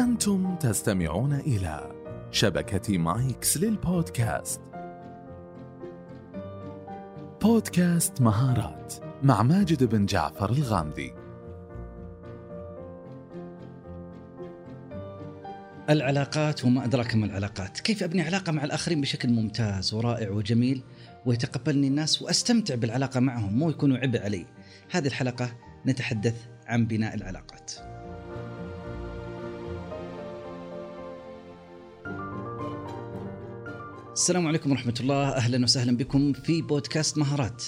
أنتم تستمعون إلى شبكة مايكس للبودكاست. بودكاست مهارات مع ماجد بن جعفر الغامدي. العلاقات وما أدراك ما العلاقات. كيف أبني علاقة مع الآخرين بشكل ممتاز ورائع وجميل ويتقبلني الناس وأستمتع بالعلاقة معهم مو يكونوا عبء علي. هذه الحلقة نتحدث عن بناء العلاقات. السلام عليكم ورحمة الله. أهلا وسهلا بكم في بودكاست مهارات.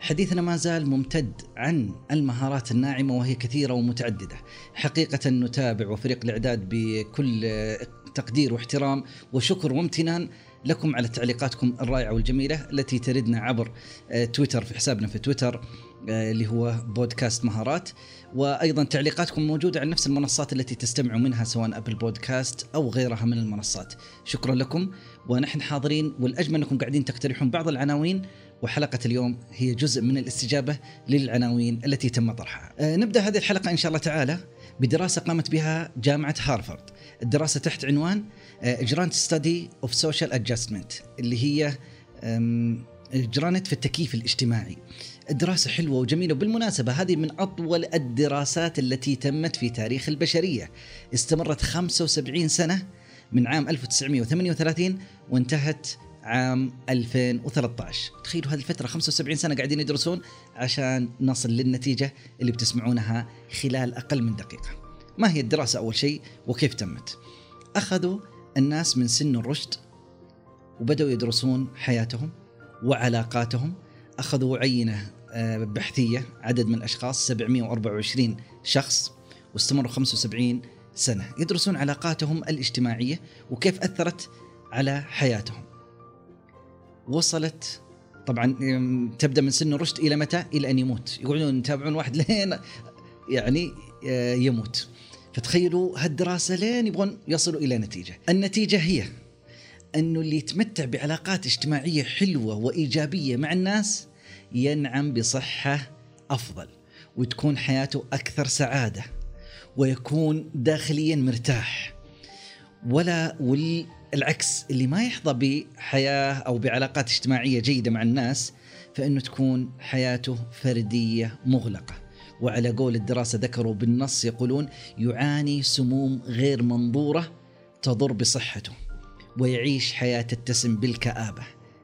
حديثنا ما زال ممتد عن المهارات الناعمة وهي كثيرة ومتعددة. حقيقة نتابع وفريق الإعداد بكل تقدير واحترام وشكر وامتنان لكم على تعليقاتكم الرائعة والجميلة التي تردنا عبر آه، تويتر في حسابنا في تويتر آه، اللي هو بودكاست مهارات. وأيضا تعليقاتكم موجودة على نفس المنصات التي تستمعوا منها سواء Apple Podcast أو غيرها من المنصات. شكرا لكم ونحن حاضرين والأجمل أنكم قاعدين تقترحون بعض العناوين وحلقة اليوم هي جزء من الاستجابة للعناوين التي تم طرحها. آه، نبدأ هذه الحلقة إن شاء الله تعالى بدراسة قامت بها جامعة هارفارد. الدراسة تحت عنوان Grant Study of Social Adjustment اللي هي جرانت في التكييف الاجتماعي. دراسة حلوة وجميلة. وبالمناسبة هذه من أطول الدراسات التي تمت في تاريخ البشرية. استمرت 75 سنة من عام 1938 وانتهت عام 2013 تخيلوا هذه الفترة 75 سنة قاعدين يدرسون عشان نصل للنتيجة اللي بتسمعونها خلال أقل من دقيقة. ما هي الدراسة أول شيء؟ وكيف تمت؟ أخذوا الناس من سن الرشد وبدأوا يدرسون حياتهم وعلاقاتهم. أخذوا عينة بحثية عدد من الأشخاص 724 شخص واستمروا 75 سنة يدرسون علاقاتهم الاجتماعية وكيف أثرت على حياتهم. وصلت طبعا تبدأ من سن الرشد إلى متى؟ إلى أن يموت، يقعدون يتابعون واحد لين يعني آه، يموت. فتخيلوا هالدراسة لين يبغون يصلوا إلى نتيجة، النتيجة هي أنه اللي يتمتع بعلاقات اجتماعية حلوة وإيجابية مع الناس ينعم بصحة أفضل وتكون حياته أكثر سعادة ويكون داخليا مرتاح. ولا والعكس اللي ما يحظى بحياة أو بعلاقات اجتماعية جيدة مع الناس فإنه تكون حياته فردية مغلقة. وعلى قول الدراسة ذكروا بالنص يقولون يعاني سموم غير منظورة تضر بصحته ويعيش حياة تتسم بالكآبة.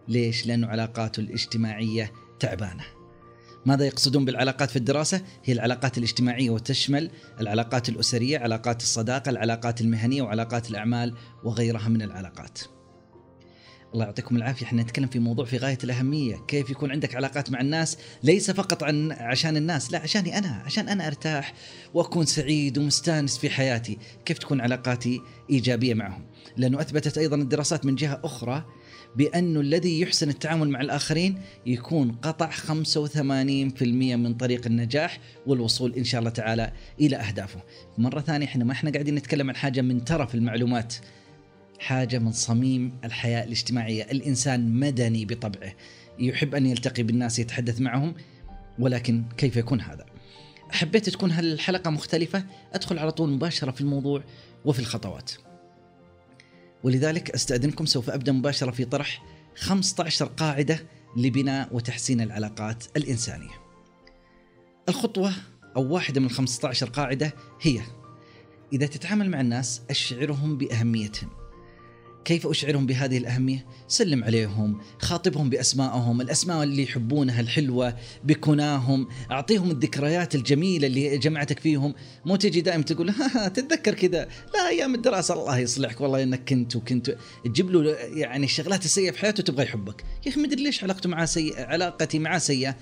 ليش؟ لأنه علاقاته الاجتماعية تعبانة. ماذا يقصدون بالعلاقات في الدراسة؟ هي العلاقات الاجتماعية وتشمل العلاقات الأسرية، علاقات الصداقة، العلاقات المهنية وعلاقات الأعمال وغيرها من العلاقات. الله يعطيكم العافية إحنا نتكلم في موضوع في غاية الأهمية، كيف يكون عندك علاقات مع الناس ليس فقط عن عشان الناس، لا عشاني أنا، عشان أنا أرتاح وأكون سعيد ومستانس في حياتي، كيف تكون علاقاتي إيجابية معهم؟ لأنه أثبتت أيضا الدراسات من جهة أخرى بأنه الذي يحسن التعامل مع الآخرين يكون قطع 85% من طريق النجاح والوصول إن شاء الله تعالى إلى أهدافه. مرة ثانية إحنا ما إحنا قاعدين نتكلم عن حاجة من ترف المعلومات حاجة من صميم الحياة الاجتماعية. الإنسان مدني بطبعه يحب أن يلتقي بالناس يتحدث معهم ولكن كيف يكون هذا؟ حبيت تكون هالحلقة مختلفة؟ أدخل على طول مباشرة في الموضوع وفي الخطوات. ولذلك أستأذنكم سوف أبدأ مباشرة في طرح 15 قاعدة لبناء وتحسين العلاقات الإنسانية. الخطوة أو واحدة من 15 قاعدة هي إذا تتعامل مع الناس أشعرهم بأهميتهم كيف أشعرهم بهذه الأهمية؟ سلم عليهم خاطبهم بأسمائهم الأسماء اللي يحبونها الحلوة بكناهم أعطيهم الذكريات الجميلة اللي جمعتك فيهم. مو تجي دائما تقول ها تتذكر كذا. لا أيام الدراسة الله يصلحك والله إنك كنت وكنت تجيب له يعني الشغلات السيئة في حياته تبغى يحبك. يا أخي مدري ليش علاقته معاه سيئة علاقتي معاه سيئة.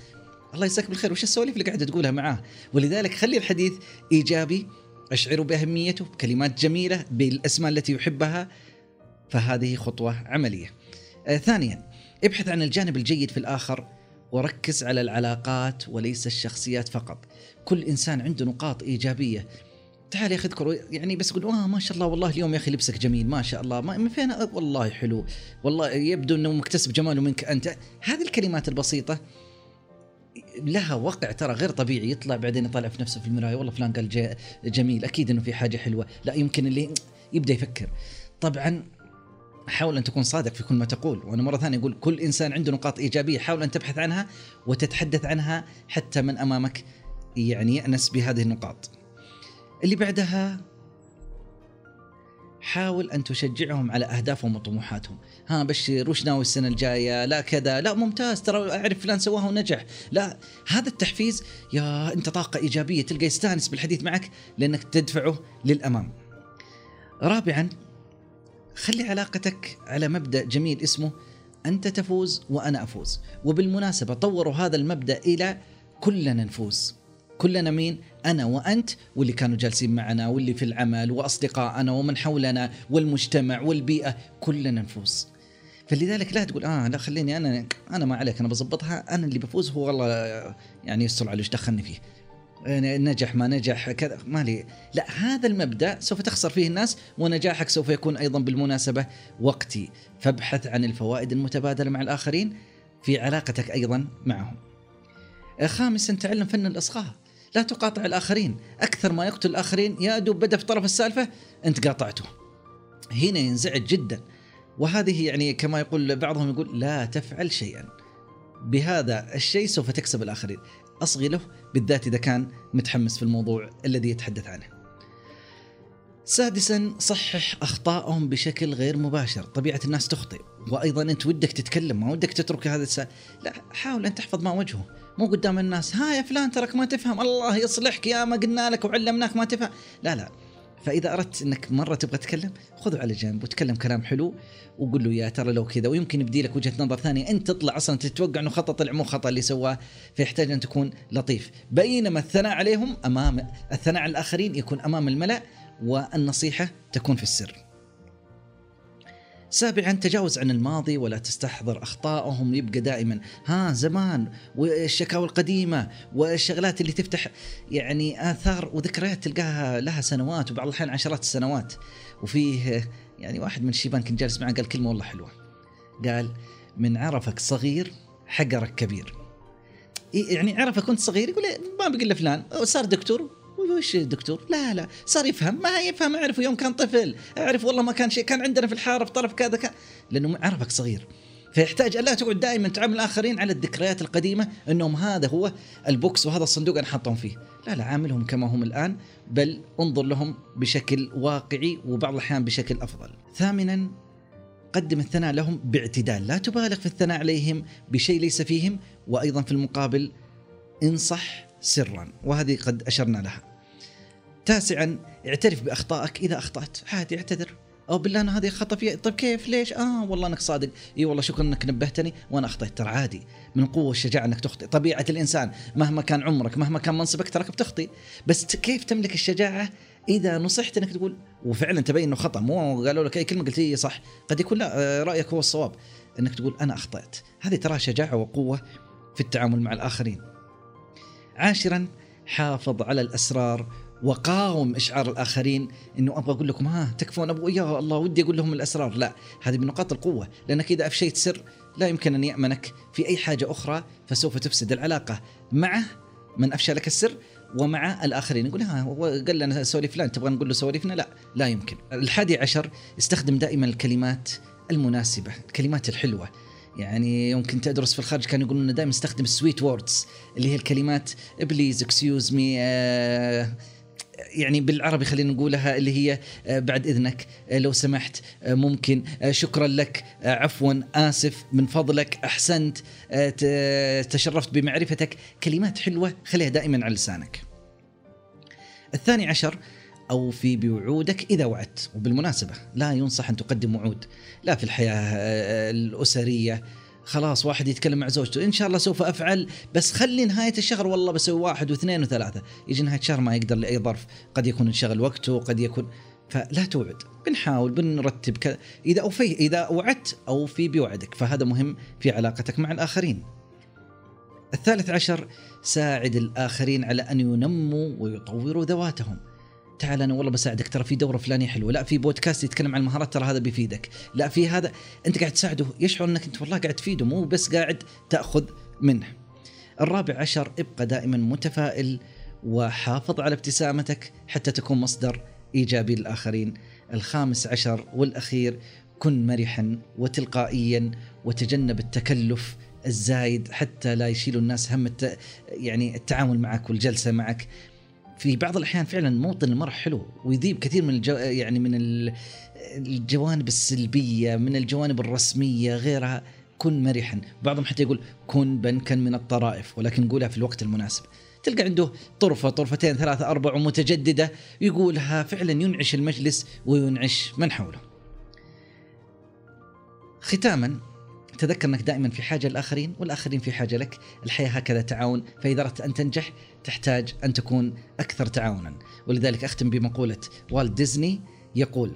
الله يجزاك بالخير. وش السواليف اللي قاعدة تقولها معاه؟ ولذلك خلي الحديث إيجابي أشعره بأهميته بكلمات جميلة بالأسماء التي يحبها. فهذه خطوة عملية. آه ثانيا ابحث عن الجانب الجيد في الآخر وركز على العلاقات وليس الشخصيات فقط. كل إنسان عنده نقاط إيجابية. تعال يا أخي اذكر يعني بس قول آه ما شاء الله والله اليوم يا أخي لبسك جميل ما شاء الله ما من فين والله حلو والله يبدو إنه مكتسب جماله منك أنت هذه الكلمات البسيطة لها وقع ترى غير طبيعي يطلع بعدين يطلع في نفسه في المراية والله فلان قال جميل أكيد إنه في حاجة حلوة لا يمكن اللي يبدأ يفكر طبعا حاول أن تكون صادق في كل ما تقول. وأنا مرة ثانية أقول كل إنسان عنده نقاط إيجابية حاول أن تبحث عنها وتتحدث عنها حتى من أمامك يعني يأنس بهذه النقاط. اللي بعدها حاول أن تشجعهم على أهدافهم وطموحاتهم. ها بشر وش ناوي السنة الجاية؟ لا كذا لا ممتاز ترى أعرف فلان سواها ونجح. لا هذا التحفيز يا أنت طاقة إيجابية تلقى يستأنس بالحديث معك لأنك تدفعه للأمام. رابعا خلي علاقتك على مبدأ جميل اسمه أنت تفوز وأنا أفوز. وبالمناسبة طوروا هذا المبدأ إلى كلنا نفوز. كلنا مين؟ أنا وأنت واللي كانوا جالسين معنا واللي في العمل وأصدقائنا ومن حولنا والمجتمع والبيئة كلنا نفوز. فلذلك لا تقول آه لا خليني أنا أنا ما عليك أنا بظبطها أنا اللي بفوز هو والله يعني يستر على إيش دخلني فيه. نجح ما نجح كذا ما لي. لا هذا المبدأ سوف تخسر فيه الناس ونجاحك سوف يكون أيضا بالمناسبة وقتي. فابحث عن الفوائد المتبادلة مع الآخرين في علاقتك أيضا معهم. خامسا تعلم فن الإصغاء. لا تقاطع الآخرين. أكثر ما يقتل الآخرين يا دوب بدأ في طرف السالفة أنت قاطعته. هنا ينزعج جدا. وهذه يعني كما يقول بعضهم يقول لا تفعل شيئا. بهذا الشيء سوف تكسب الآخرين. أصغي له بالذات إذا كان متحمس في الموضوع الذي يتحدث عنه. سادسا صحح اخطائهم بشكل غير مباشر، طبيعة الناس تخطئ، وأيضا أنت ودك تتكلم ما ودك تترك هذا السا... لا حاول أن تحفظ ما وجهه، مو قدام الناس، ها يا فلان ترك ما تفهم، الله يصلحك يا ما قلنا لك وعلمناك ما تفهم، لا لا. فإذا أردت إنك مرة تبغى تتكلم خذه على جنب وتكلم كلام حلو وقول له يا ترى لو كذا. ويمكن يبدي لك وجهة نظر ثانية. أنت تطلع أصلا تتوقع إنه خطأ طلع مو خطأ اللي سواه فيحتاج أن تكون لطيف. بينما الثناء عليهم أمام الثناء على الآخرين يكون أمام الملأ والنصيحة تكون في السر. سابعا تجاوز عن الماضي ولا تستحضر اخطائهم يبقى دائما ها زمان والشكاوى القديمة والشغلات اللي تفتح يعني آثار وذكريات تلقاها لها سنوات وبعض الأحيان عشرات السنوات. وفيه يعني واحد من الشيبان كنت جالس معه قال كلمة والله حلوة. قال من عرفك صغير حقرك كبير. يعني عرفك كنت صغير يقول ما بقول فلان. صار دكتور وش دكتور؟ لا لا. صار يفهم. ما يفهم اعرفه يوم كان طفل اعرف والله ما كان شيء كان عندنا في الحارة في طرف كذا كان لأنه عرفك صغير. فيحتاج الا تقعد دائما تعامل الآخرين على الذكريات القديمة إنهم هذا هو البوكس وهذا الصندوق أنا حاطهم فيه. لا لا عاملهم كما هم الآن بل انظر لهم بشكل واقعي وبعض الأحيان بشكل أفضل. ثامنا قدم الثناء لهم باعتدال. لا تبالغ في الثناء عليهم بشيء ليس فيهم وأيضا في المقابل انصح سرا وهذه قد أشرنا لها. تاسعا اعترف بأخطائك إذا أخطأت. عادي اعتذر. أو بالله أنا هذه خطأ فيها. طيب كيف؟ ليش؟ آه والله أنك صادق. إي والله شكرا أنك نبهتني. وأنا اخطيت ترى عادي. من القوه والشجاعه أنك تخطئ. طبيعة الإنسان مهما كان عمرك مهما كان منصبك تراك بتخطئ. بس كيف تملك الشجاعة إذا نصحت أنك تقول وفعلا تبين إنه خطأ مو قالوا لك أي كلمة قلت هي صح. قد يكون لا رأيك هو الصواب. أنك تقول أنا أخطأت. هذه ترى شجاعة وقوة في التعامل مع الآخرين. عاشرا حافظ على الأسرار وقاوم إشعار الآخرين إنه أبغى أقول لكم ها تكفون ابو يا الله ودي أقول لهم الأسرار. لا هذه من نقاط القوة لانك إذا افشيت سر لا يمكن أن يأمنك في أي حاجة أخرى فسوف تفسد العلاقة. معه من أفشى لك السر ومع الآخرين. يقول ها هو قال لنا سولف فلان تبغى نقول له سواليفنا لا لا يمكن. الحادي عشر استخدم دائما الكلمات المناسبة الكلمات الحلوة. يعني يوم كنت ادرس في الخارج كانوا يقولون دائما استخدم ال sweet words اللي هي الكلمات please excuse me يعني بالعربي خلينا نقولها اللي هي بعد إذنك لو سمحت ممكن شكرا لك عفوا آسف من فضلك أحسنت تشرفت بمعرفتك كلمات حلوة خليها دائما على لسانك. الثاني عشر أوفي بوعودك إذا وعدت. وبالمناسبة لا ينصح أن تقدم وعود. لا في الحياة الأسرية. خلاص واحد يتكلم مع زوجته. إن شاء الله سوف أفعل بس خلي نهاية الشهر والله بسوي واحد واثنين وثلاثة. يجي نهاية الشهر ما يقدر لأي ظرف. قد يكون انشغل وقته قد يكون. فلا توعد. بنحاول بنرتب. كذا إذا اوفي إذا وعدت اوفي بوعدك. فهذا مهم في علاقتك مع الآخرين. الثالث عشر ساعد الآخرين على أن ينموا ويطوروا ذواتهم. تعال أنا والله بساعدك ترى في دورة فلانية حلوة لا في بودكاست يتكلم عن المهارات ترى هذا بيفيدك لا في هذا أنت قاعد تساعده يشعر أنك أنت والله قاعد تفيده مو بس قاعد تأخذ منه الرابع عشر ابقى دائما متفائل وحافظ على ابتسامتك حتى تكون مصدر إيجابي للآخرين. الخامس عشر والأخير كن مرحا وتلقائيا وتجنب التكلف الزايد حتى لا يشيلوا الناس هم الت... يعني التعامل معك والجلسة معك في بعض الأحيان فعلا موطن المرح حلو ويذيب كثير من الجو... يعني من الجوانب السلبية من الجوانب الرسمية غيرها. كن مرحا. بعضهم حتى يقول كن بنكا من الطرائف ولكن قولها في الوقت المناسب. تلقى عنده طرفة طرفتين ثلاثة أربعة متجددة يقولها فعلا ينعش المجلس وينعش من حوله. ختاما تذكر انك دائما في حاجة للآخرين والآخرين في حاجة لك، الحياة هكذا تعاون، فإذا أردت أن تنجح تحتاج أن تكون أكثر تعاونا، ولذلك أختم بمقولة والت ديزني يقول: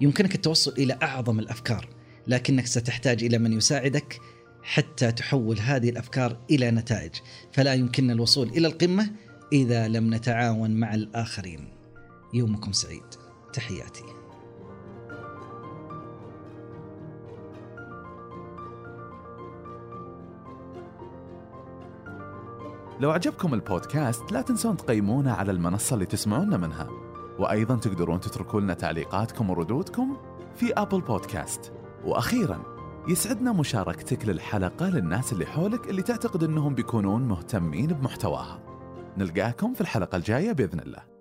يمكنك التوصل إلى أعظم الأفكار، لكنك ستحتاج إلى من يساعدك حتى تحول هذه الأفكار إلى نتائج، فلا يمكننا الوصول إلى القمة إذا لم نتعاون مع الآخرين. يومكم سعيد. تحياتي. لو عجبكم البودكاست لا تنسون تقيمونا على المنصة اللي تسمعونا منها. وأيضا تقدرون تتركوا لنا تعليقاتكم وردودكم في أبل بودكاست. وأخيرا يسعدنا مشاركتك للحلقة للناس اللي حولك اللي تعتقد أنهم بيكونون مهتمين بمحتواها. نلقاكم في الحلقة الجاية بإذن الله.